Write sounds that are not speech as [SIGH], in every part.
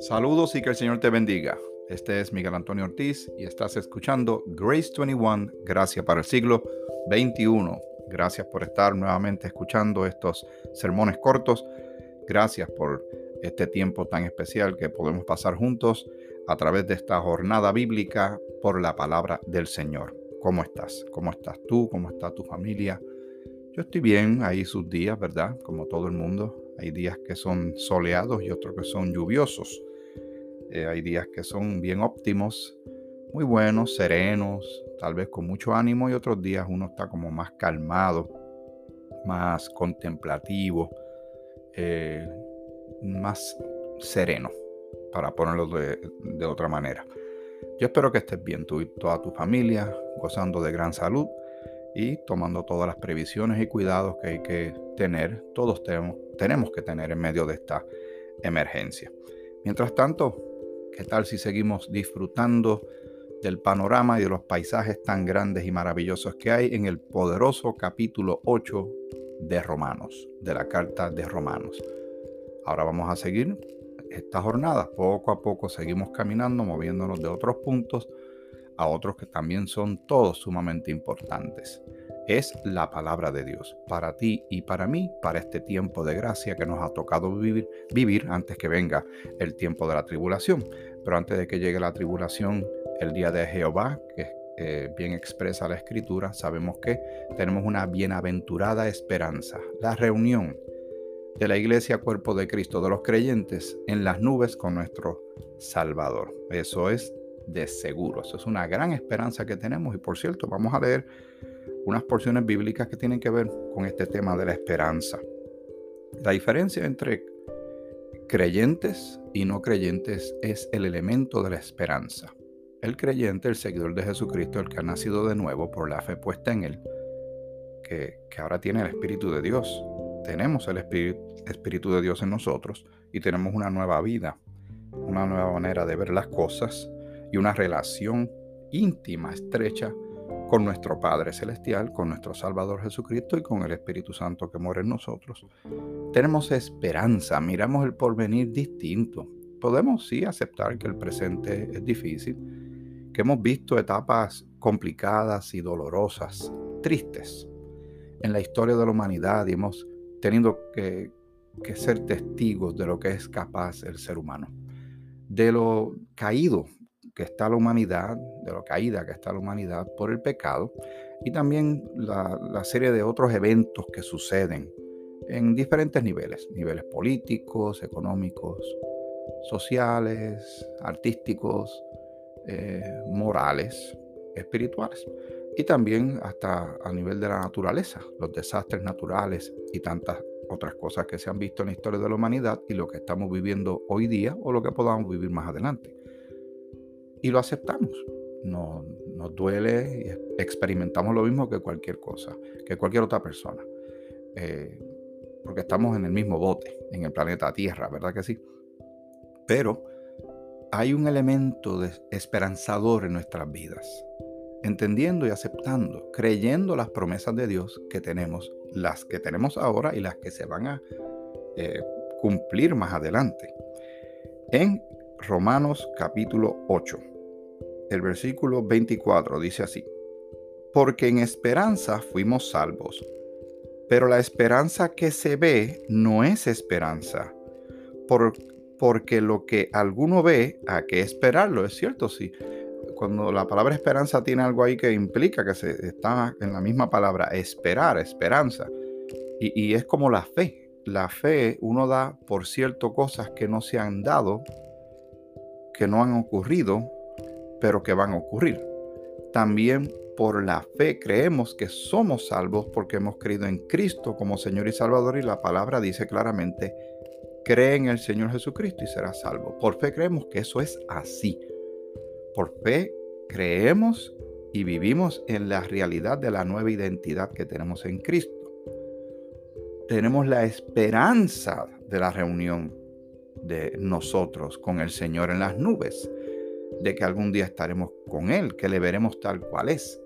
Saludos y que el Señor te bendiga. Este es Miguel Antonio Ortiz y estás escuchando Grace 21, Gracias para el siglo 21. Gracias por estar nuevamente escuchando estos sermones cortos. Gracias por este tiempo tan especial que podemos pasar juntos a través de esta jornada bíblica por la palabra del Señor. ¿Cómo estás? ¿Cómo estás tú? ¿Cómo está tu familia? Yo estoy bien, hay sus días, ¿verdad? Como todo el mundo. Hay días que son soleados y otros que son lluviosos. Eh, hay días que son bien óptimos, muy buenos, serenos, tal vez con mucho ánimo y otros días uno está como más calmado, más contemplativo, eh, más sereno, para ponerlo de, de otra manera. Yo espero que estés bien tú y toda tu familia, gozando de gran salud y tomando todas las previsiones y cuidados que hay que tener, todos tenemos, tenemos que tener en medio de esta emergencia. Mientras tanto, ¿Qué tal si seguimos disfrutando del panorama y de los paisajes tan grandes y maravillosos que hay en el poderoso capítulo 8 de Romanos, de la carta de Romanos? Ahora vamos a seguir esta jornada. Poco a poco seguimos caminando, moviéndonos de otros puntos a otros que también son todos sumamente importantes es la palabra de Dios para ti y para mí, para este tiempo de gracia que nos ha tocado vivir, vivir antes que venga el tiempo de la tribulación. Pero antes de que llegue la tribulación, el día de Jehová, que eh, bien expresa la escritura, sabemos que tenemos una bienaventurada esperanza, la reunión de la iglesia cuerpo de Cristo, de los creyentes, en las nubes con nuestro Salvador. Eso es de seguro, eso es una gran esperanza que tenemos y por cierto, vamos a leer unas porciones bíblicas que tienen que ver con este tema de la esperanza. La diferencia entre creyentes y no creyentes es el elemento de la esperanza. El creyente, el seguidor de Jesucristo, el que ha nacido de nuevo por la fe puesta en él, que, ahora tiene el Espíritu de Dios. Tenemos el Espíritu, Espíritu de Dios en nosotros y tenemos una nueva vida, una nueva manera de ver las cosas y una relación íntima, estrecha con nuestro Padre Celestial, con nuestro Salvador Jesucristo y con el Espíritu Santo que mora en nosotros. Tenemos esperanza, miramos el porvenir distinto. Podemos sí aceptar que el presente es difícil, que hemos visto etapas complicadas y dolorosas, tristes en la historia de la humanidad y hemos tenido que, que ser testigos de lo que es capaz el ser humano, de lo caído que está la humanidad, de lo caída que está la humanidad por el pecado, y también la, serie de otros eventos que suceden en diferentes niveles, niveles políticos, económicos, sociales, artísticos, eh, morales, espirituales, y también hasta a nivel de la naturaleza, los desastres naturales y tantas otras cosas que se han visto en la historia de la humanidad y lo que estamos viviendo hoy día o lo que podamos vivir más adelante y lo aceptamos. No, nos duele experimentamos lo mismo que cualquier cosa, que cualquier otra persona. Eh, porque estamos en el mismo bote, en el planeta Tierra, ¿verdad que sí? Pero hay un elemento de esperanzador en nuestras vidas, entendiendo y aceptando, creyendo las promesas de Dios que tenemos, las que tenemos ahora y las que se van a eh, cumplir más adelante. En Romanos capítulo 8 el versículo 24 dice así, porque en esperanza fuimos salvos, pero la esperanza que se ve no es esperanza, porque lo que alguno ve, ¿a qué esperarlo? Es cierto, sí. Cuando la palabra esperanza tiene algo ahí que implica que se está en la misma palabra, esperar, esperanza. Y, y es como la fe. La fe uno da por cierto cosas que no se han dado, que no han ocurrido, pero que van a ocurrir. También por la fe creemos que somos salvos porque hemos creído en Cristo como Señor y Salvador y la palabra dice claramente, cree en el Señor Jesucristo y serás salvo. Por fe creemos que eso es así. Por fe creemos y vivimos en la realidad de la nueva identidad que tenemos en Cristo. Tenemos la esperanza de la reunión de nosotros con el Señor en las nubes de que algún día estaremos con Él, que le veremos tal cual es.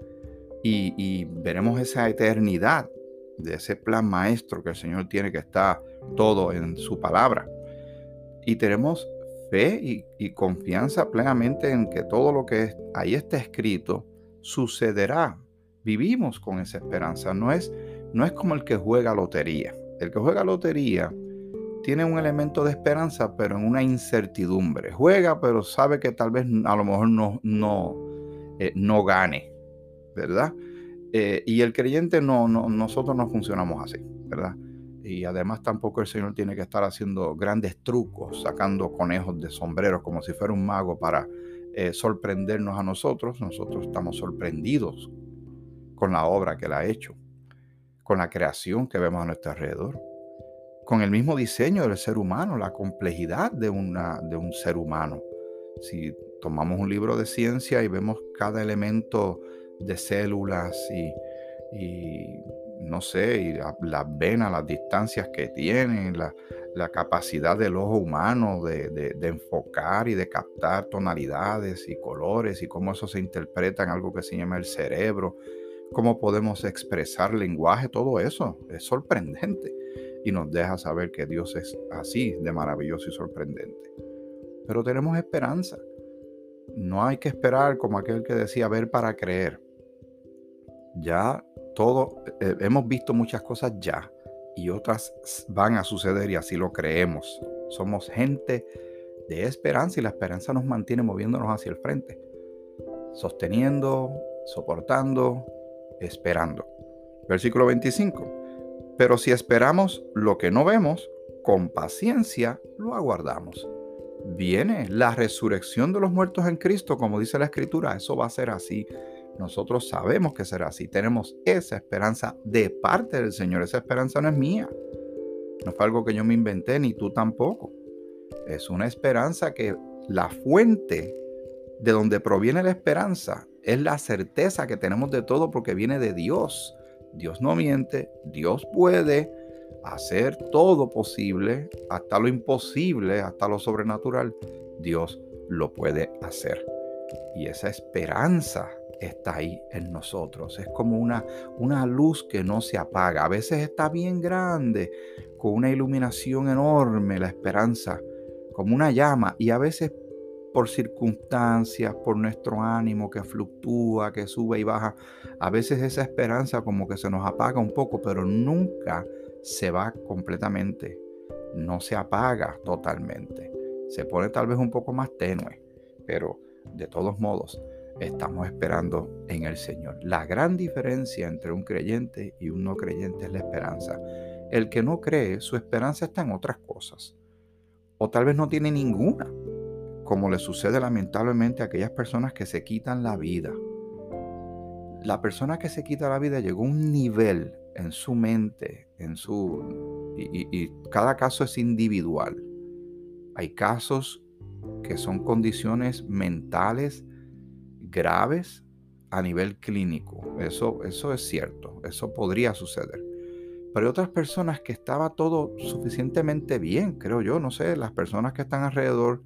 Y, veremos esa eternidad de ese plan maestro que el Señor tiene que está todo en su palabra. Y tenemos fe y, y confianza plenamente en que todo lo que ahí está escrito sucederá. Vivimos con esa esperanza. No es, no es como el que juega lotería. El que juega lotería tiene un elemento de esperanza, pero en una incertidumbre. Juega, pero sabe que tal vez a lo mejor no, no, eh, no gane, ¿verdad? Eh, y el creyente no, no, nosotros no funcionamos así, ¿verdad? Y además tampoco el Señor tiene que estar haciendo grandes trucos, sacando conejos de sombreros como si fuera un mago para eh, sorprendernos a nosotros. Nosotros estamos sorprendidos con la obra que Él ha hecho, con la creación que vemos a nuestro alrededor con el mismo diseño del ser humano, la complejidad de, una, de un ser humano. Si tomamos un libro de ciencia y vemos cada elemento de células y, no sé, y las venas, las distancias que tienen, la, capacidad del ojo humano de, de, enfocar y de captar tonalidades y colores y cómo eso se interpreta en algo que se llama el cerebro, cómo podemos expresar lenguaje, todo eso es sorprendente y nos deja saber que Dios es así de maravilloso y sorprendente. Pero tenemos esperanza. No hay que esperar como aquel que decía ver para creer. Ya todo, eh, hemos visto muchas cosas ya y otras van a suceder y así lo creemos. Somos gente de esperanza y la esperanza nos mantiene moviéndonos hacia el frente, sosteniendo, soportando, esperando. Versículo 25. Pero si esperamos lo que no vemos, con paciencia lo aguardamos. Viene la resurrección de los muertos en Cristo, como dice la Escritura, eso va a ser así. Nosotros sabemos que será así. Tenemos esa esperanza de parte del Señor. Esa esperanza no es mía. No fue algo que yo me inventé, ni tú tampoco. Es una esperanza que la fuente de donde proviene la esperanza es la certeza que tenemos de todo porque viene de Dios. Dios no miente, Dios puede hacer todo posible, hasta lo imposible, hasta lo sobrenatural, Dios lo puede hacer. Y esa esperanza está ahí en nosotros. Es como una, una luz que no se apaga. A veces está bien grande, con una iluminación enorme, la esperanza, como una llama. Y a veces por circunstancias, por nuestro ánimo que fluctúa, que sube y baja. A veces esa esperanza como que se nos apaga un poco, pero nunca se va completamente. No se apaga totalmente. Se pone tal vez un poco más tenue, pero de todos modos estamos esperando en el Señor. La gran diferencia entre un creyente y un no creyente es la esperanza. El que no cree, su esperanza está en otras cosas. O tal vez no tiene ninguna como le sucede lamentablemente a aquellas personas que se quitan la vida. La persona que se quita la vida llegó a un nivel en su mente, en su y, cada caso es individual. Hay casos que son condiciones mentales graves a nivel clínico. Eso, eso es cierto, eso podría suceder. Pero hay otras personas que estaba todo suficientemente bien, creo yo, no sé, las personas que están alrededor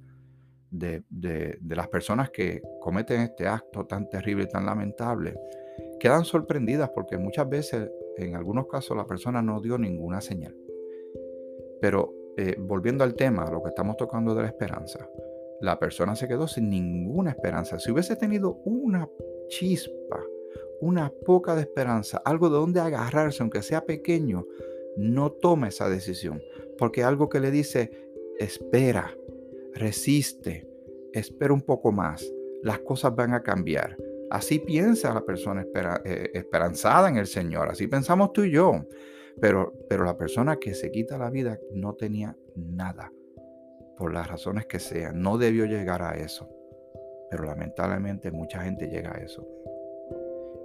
de, las personas que cometen este acto tan terrible y tan lamentable quedan sorprendidas porque muchas veces, en algunos casos, la persona no dio ninguna señal. Pero eh, volviendo al tema, lo que estamos tocando de la esperanza, la persona se quedó sin ninguna esperanza. Si hubiese tenido una chispa, una poca de esperanza, algo de donde agarrarse, aunque sea pequeño, no toma esa decisión. Porque algo que le dice, espera, resiste, espera un poco más, las cosas van a cambiar. Así piensa la persona eh, esperanzada en el Señor, así pensamos tú y yo. Pero, pero la persona que se quita la vida no tenía nada, por las razones que sean, no debió llegar a eso. Pero lamentablemente mucha gente llega a eso.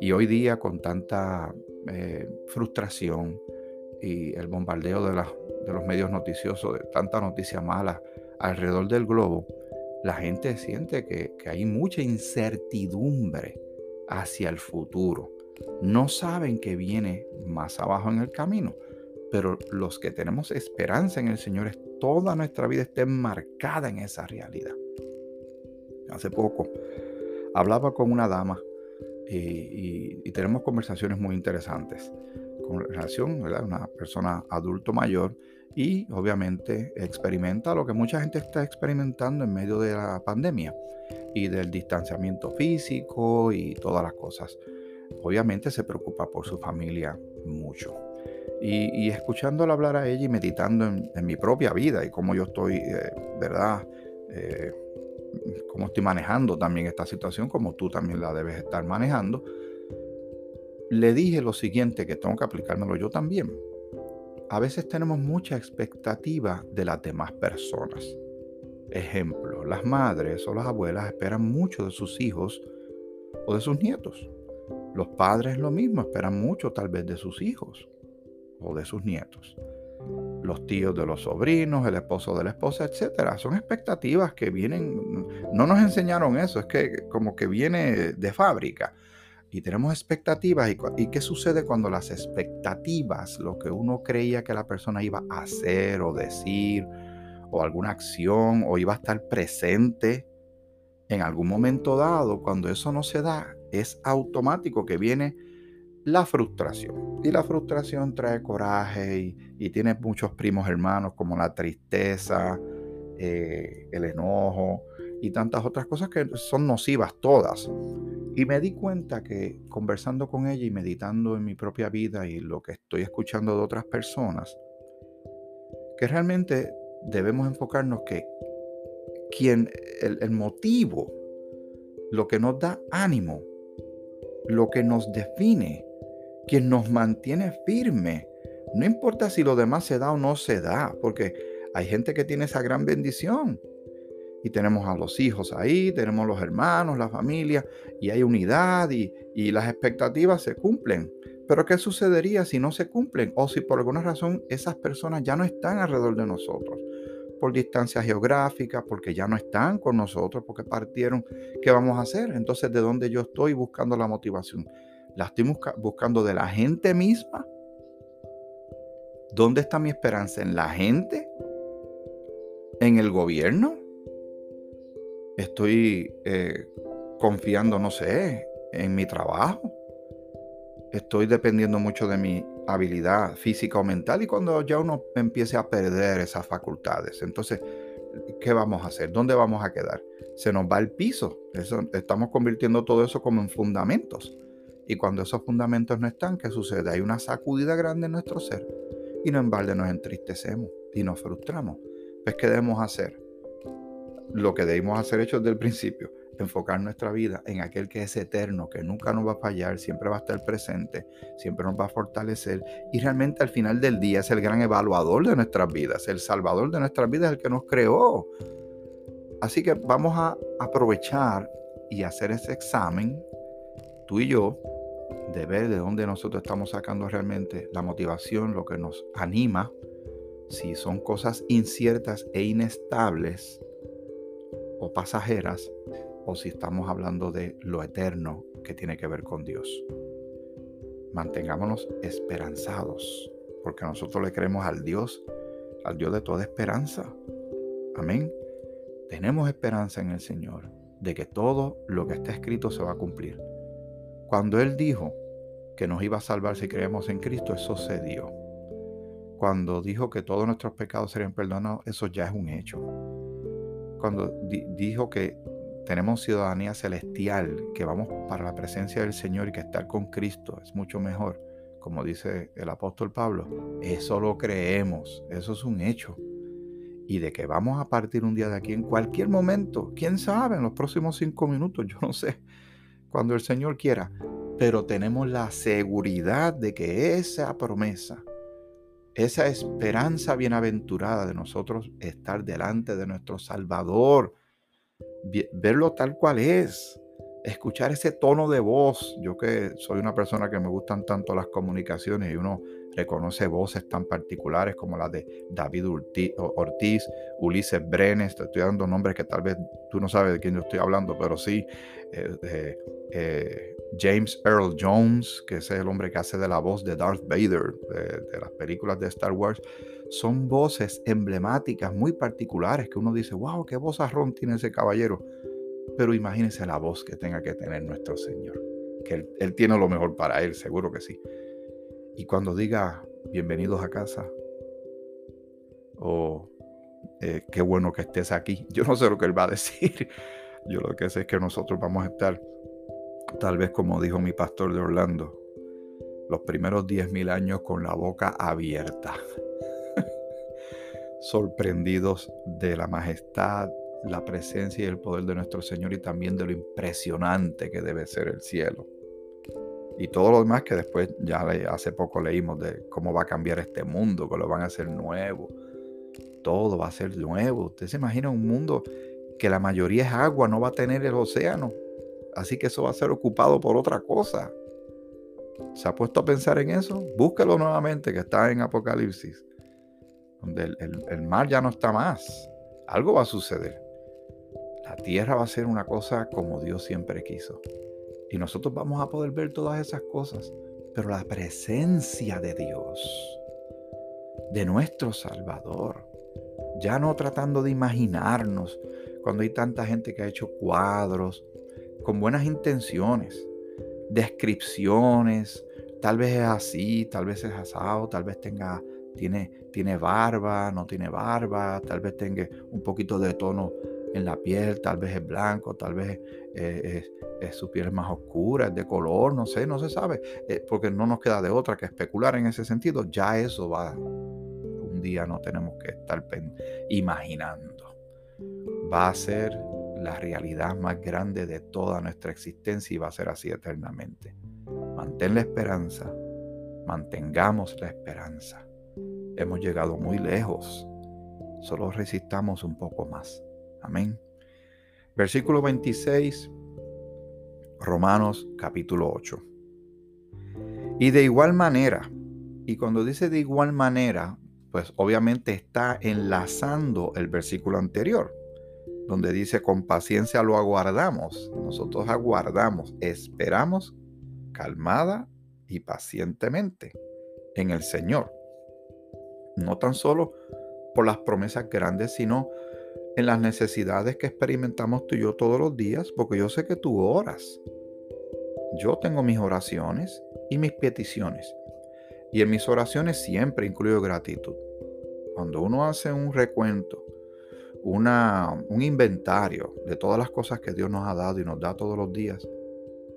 Y hoy día con tanta eh, frustración y el bombardeo de, de los medios noticiosos, de tanta noticia mala, alrededor del globo, la gente siente que, hay mucha incertidumbre hacia el futuro. No saben que viene más abajo en el camino, pero los que tenemos esperanza en el Señor, toda nuestra vida esté marcada en esa realidad. Hace poco hablaba con una dama y, y tenemos conversaciones muy interesantes con relación a una persona adulto mayor y obviamente experimenta lo que mucha gente está experimentando en medio de la pandemia y del distanciamiento físico y todas las cosas. Obviamente se preocupa por su familia mucho. Y, escuchándola hablar a ella y meditando en, mi propia vida y cómo yo estoy, eh, ¿verdad? Eh, cómo estoy manejando también esta situación, como tú también la debes estar manejando, le dije lo siguiente, que tengo que aplicármelo yo también. A veces tenemos mucha expectativa de las demás personas. Ejemplo, las madres o las abuelas esperan mucho de sus hijos o de sus nietos. Los padres lo mismo, esperan mucho tal vez de sus hijos o de sus nietos. Los tíos de los sobrinos, el esposo de la esposa, etc. Son expectativas que vienen, no nos enseñaron eso, es que como que viene de fábrica. Y tenemos expectativas. ¿Y, qué sucede cuando las expectativas, lo que uno creía que la persona iba a hacer o decir, o alguna acción, o iba a estar presente en algún momento dado, cuando eso no se da, es automático que viene la frustración. Y la frustración trae coraje y, tiene muchos primos hermanos como la tristeza, eh, el enojo y tantas otras cosas que son nocivas todas. Y me di cuenta que conversando con ella y meditando en mi propia vida y lo que estoy escuchando de otras personas, que realmente debemos enfocarnos que quien el, motivo, lo que nos da ánimo, lo que nos define, quien nos mantiene firme, no importa si lo demás se da o no se da, porque hay gente que tiene esa gran bendición y tenemos a los hijos ahí, tenemos los hermanos, la familia, y hay unidad y, las expectativas se cumplen. Pero ¿qué sucedería si no se cumplen? O si por alguna razón esas personas ya no están alrededor de nosotros, por distancia geográfica, porque ya no están con nosotros, porque partieron, ¿qué vamos a hacer? Entonces, ¿de dónde yo estoy buscando la motivación? ¿La estoy buscando de la gente misma? ¿Dónde está mi esperanza? ¿En la gente? ¿En el gobierno? Estoy eh, confiando, no sé, en mi trabajo. Estoy dependiendo mucho de mi habilidad física o mental y cuando ya uno empiece a perder esas facultades, entonces, ¿qué vamos a hacer? ¿Dónde vamos a quedar? Se nos va el piso. estamos convirtiendo todo eso como en fundamentos. Y cuando esos fundamentos no están, ¿qué sucede? Hay una sacudida grande en nuestro ser y no en balde nos entristecemos y nos frustramos. Pues, ¿qué debemos hacer? Lo que debimos hacer hecho desde el principio, enfocar nuestra vida en aquel que es eterno, que nunca nos va a fallar, siempre va a estar presente, siempre nos va a fortalecer y realmente al final del día es el gran evaluador de nuestras vidas, el salvador de nuestras vidas, el que nos creó. Así que vamos a aprovechar y hacer ese examen, tú y yo, de ver de dónde nosotros estamos sacando realmente la motivación, lo que nos anima, si son cosas inciertas e inestables o pasajeras o si estamos hablando de lo eterno que tiene que ver con Dios. Mantengámonos esperanzados, porque nosotros le creemos al Dios, al Dios de toda esperanza. Amén. Tenemos esperanza en el Señor de que todo lo que está escrito se va a cumplir. Cuando Él dijo que nos iba a salvar si creemos en Cristo, eso se dio. Cuando dijo que todos nuestros pecados serían perdonados, eso ya es un hecho cuando dijo que tenemos ciudadanía celestial, que vamos para la presencia del Señor y que estar con Cristo es mucho mejor, como dice el apóstol Pablo, eso lo creemos, eso es un hecho. Y de que vamos a partir un día de aquí en cualquier momento, quién sabe, en los próximos cinco minutos, yo no sé, cuando el Señor quiera, pero tenemos la seguridad de que esa promesa esa esperanza bienaventurada de nosotros estar delante de nuestro Salvador, verlo tal cual es, escuchar ese tono de voz. Yo que soy una persona que me gustan tanto las comunicaciones y uno reconoce voces tan particulares como la de David Ortiz, Ulises Brenes, te estoy dando nombres que tal vez tú no sabes de quién yo estoy hablando, pero sí, eh, eh, James Earl Jones, que es el hombre que hace de la voz de Darth Vader de, las películas de Star Wars, son voces emblemáticas muy particulares que uno dice, wow, qué voz arrón tiene ese caballero. Pero imagínense la voz que tenga que tener nuestro Señor, que él, tiene lo mejor para él, seguro que sí. Y cuando diga bienvenidos a casa o eh, qué bueno que estés aquí, [LAUGHS] yo no sé lo que él va a decir. [LAUGHS] Yo lo que sé es que nosotros vamos a estar, tal vez como dijo mi pastor de Orlando, los primeros 10.000 años con la boca abierta, [LAUGHS] sorprendidos de la majestad, la presencia y el poder de nuestro Señor y también de lo impresionante que debe ser el cielo. Y todo lo demás que después ya hace poco leímos de cómo va a cambiar este mundo, que lo van a hacer nuevo. Todo va a ser nuevo. Usted se imagina un mundo que la mayoría es agua, no va a tener el océano. Así que eso va a ser ocupado por otra cosa. ¿Se ha puesto a pensar en eso? Búsquelo nuevamente, que está en Apocalipsis, donde el, el mar ya no está más. Algo va a suceder. La tierra va a ser una cosa como Dios siempre quiso. Y nosotros vamos a poder ver todas esas cosas. Pero la presencia de Dios, de nuestro Salvador, ya no tratando de imaginarnos cuando hay tanta gente que ha hecho cuadros con buenas intenciones, descripciones, tal vez es así, tal vez es asado, tal vez tenga, tiene, tiene barba, no tiene barba, tal vez tenga un poquito de tono en la piel, tal vez es blanco, tal vez eh, es, su piel más oscura, es de color, no sé, no se sabe, eh, porque no nos queda de otra que especular en ese sentido, ya eso va, un día no tenemos que estar imaginando, va a ser la realidad más grande de toda nuestra existencia y va a ser así eternamente. Mantén la esperanza, mantengamos la esperanza. Hemos llegado muy lejos, solo resistamos un poco más. Amén. Versículo 26, Romanos capítulo 8. Y de igual manera, y cuando dice de igual manera, pues obviamente está enlazando el versículo anterior, donde dice con paciencia lo aguardamos. Nosotros aguardamos, esperamos calmada y pacientemente en el Señor. No tan solo por las promesas grandes, sino en las necesidades que experimentamos tú y yo todos los días, porque yo sé que tú oras. Yo tengo mis oraciones y mis peticiones. Y en mis oraciones siempre incluyo gratitud. Cuando uno hace un recuento, una, un inventario de todas las cosas que Dios nos ha dado y nos da todos los días,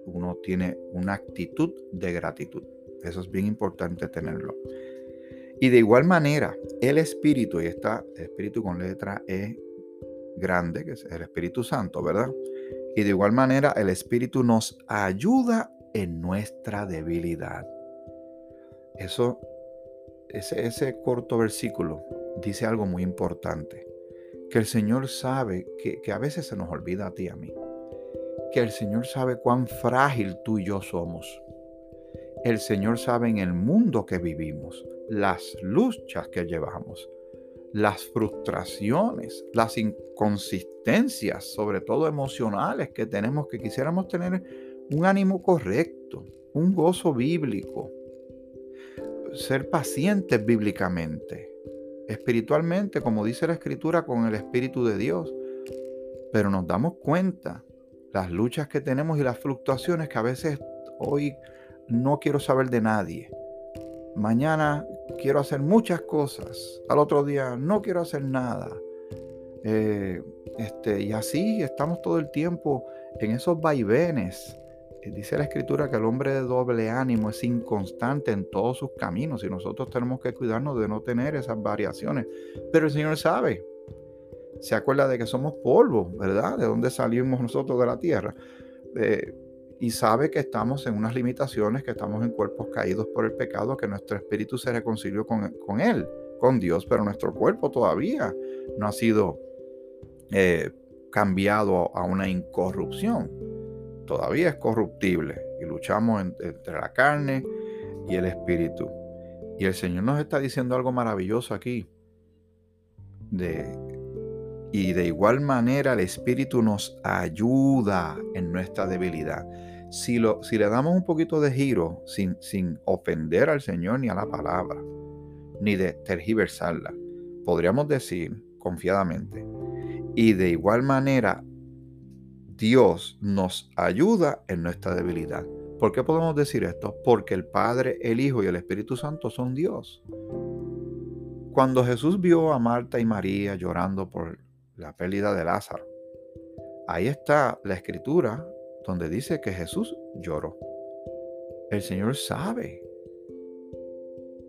uno tiene una actitud de gratitud. Eso es bien importante tenerlo. Y de igual manera, el Espíritu, y está Espíritu con letra E grande, que es el Espíritu Santo, ¿verdad? Y de igual manera el Espíritu nos ayuda en nuestra debilidad. Eso, ese, ese corto versículo dice algo muy importante, que el Señor sabe que, que a veces se nos olvida a ti y a mí, que el Señor sabe cuán frágil tú y yo somos. El Señor sabe en el mundo que vivimos, las luchas que llevamos las frustraciones, las inconsistencias, sobre todo emocionales que tenemos, que quisiéramos tener un ánimo correcto, un gozo bíblico, ser pacientes bíblicamente, espiritualmente, como dice la escritura, con el Espíritu de Dios. Pero nos damos cuenta las luchas que tenemos y las fluctuaciones que a veces hoy no quiero saber de nadie mañana quiero hacer muchas cosas, al otro día no quiero hacer nada. Eh, este, y así estamos todo el tiempo en esos vaivenes. Eh, dice la escritura que el hombre de doble ánimo es inconstante en todos sus caminos y nosotros tenemos que cuidarnos de no tener esas variaciones. Pero el Señor sabe, se acuerda de que somos polvo, ¿verdad? De dónde salimos nosotros de la tierra. Eh, y sabe que estamos en unas limitaciones, que estamos en cuerpos caídos por el pecado, que nuestro espíritu se reconcilió con, con Él, con Dios, pero nuestro cuerpo todavía no ha sido eh, cambiado a una incorrupción. Todavía es corruptible y luchamos entre la carne y el espíritu. Y el Señor nos está diciendo algo maravilloso aquí. De, y de igual manera el Espíritu nos ayuda en nuestra debilidad si, lo, si le damos un poquito de giro sin, sin ofender al Señor ni a la palabra, ni de tergiversarla, podríamos decir confiadamente, y de igual manera Dios nos ayuda en nuestra debilidad. ¿Por qué podemos decir esto? Porque el Padre, el Hijo y el Espíritu Santo son Dios. Cuando Jesús vio a Marta y María llorando por la pérdida de Lázaro, ahí está la escritura donde dice que Jesús lloró. El Señor sabe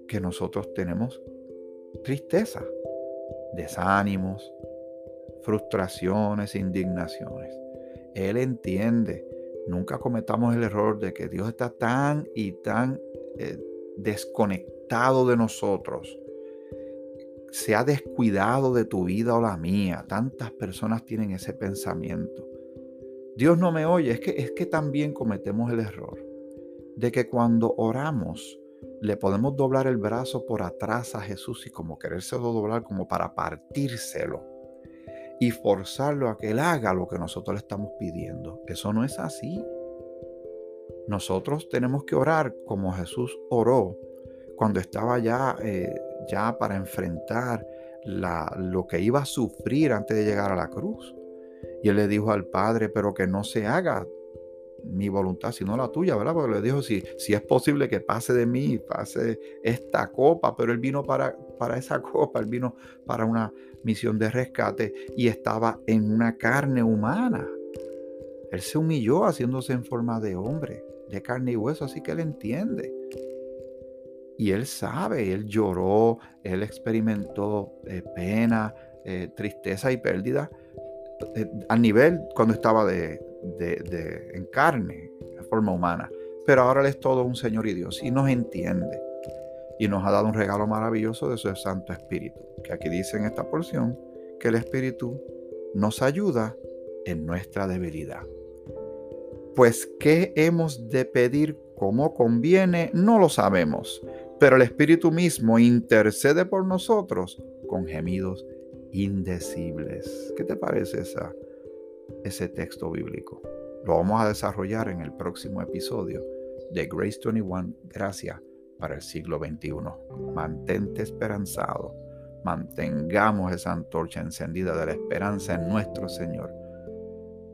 que nosotros tenemos tristeza, desánimos, frustraciones, indignaciones. Él entiende. Nunca cometamos el error de que Dios está tan y tan eh, desconectado de nosotros. Se ha descuidado de tu vida o la mía. Tantas personas tienen ese pensamiento. Dios no me oye. Es que, es que también cometemos el error de que cuando oramos le podemos doblar el brazo por atrás a Jesús y como querérselo doblar como para partírselo y forzarlo a que Él haga lo que nosotros le estamos pidiendo. Eso no es así. Nosotros tenemos que orar como Jesús oró cuando estaba ya, eh, ya para enfrentar lo que iba a sufrir antes de llegar a la cruz. Y él le dijo al Padre, pero que no se haga mi voluntad, sino la tuya, ¿verdad? Porque le dijo, si, si es posible que pase de mí, pase esta copa, pero él vino para, para esa [LAUGHS] copa, él vino para una misión de rescate y estaba en una carne humana. Él se humilló haciéndose en forma de hombre, de carne y hueso, así que él entiende. Y él sabe, él lloró, él experimentó eh, pena, eh, tristeza y pérdida eh, al nivel cuando estaba de, de, en carne, en forma humana. Pero ahora Él es todo un Señor y Dios y nos entiende. Y nos ha dado un regalo maravilloso de su Santo Espíritu. Que aquí dice en esta porción que el Espíritu nos ayuda en nuestra debilidad. Pues qué hemos de pedir como conviene, no lo sabemos, pero el Espíritu mismo intercede por nosotros con gemidos indecibles. ¿Qué te parece esa ese texto bíblico. Lo vamos a desarrollar en el próximo episodio de Grace 21, Gracias para el siglo XXI. Mantente esperanzado. Mantengamos esa antorcha encendida de la esperanza en nuestro Señor.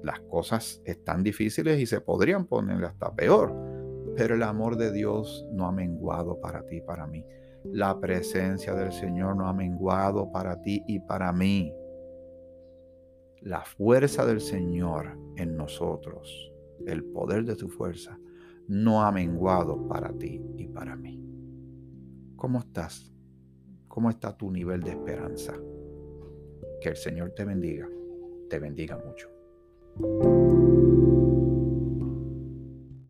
Las cosas están difíciles y se podrían poner hasta peor, pero el amor de Dios no ha menguado para ti para mí. La presencia del Señor no ha menguado para ti y para mí la fuerza del Señor en nosotros, el poder de su fuerza, no ha menguado para ti y para mí. ¿Cómo estás? ¿Cómo está tu nivel de esperanza? Que el Señor te bendiga, te bendiga mucho.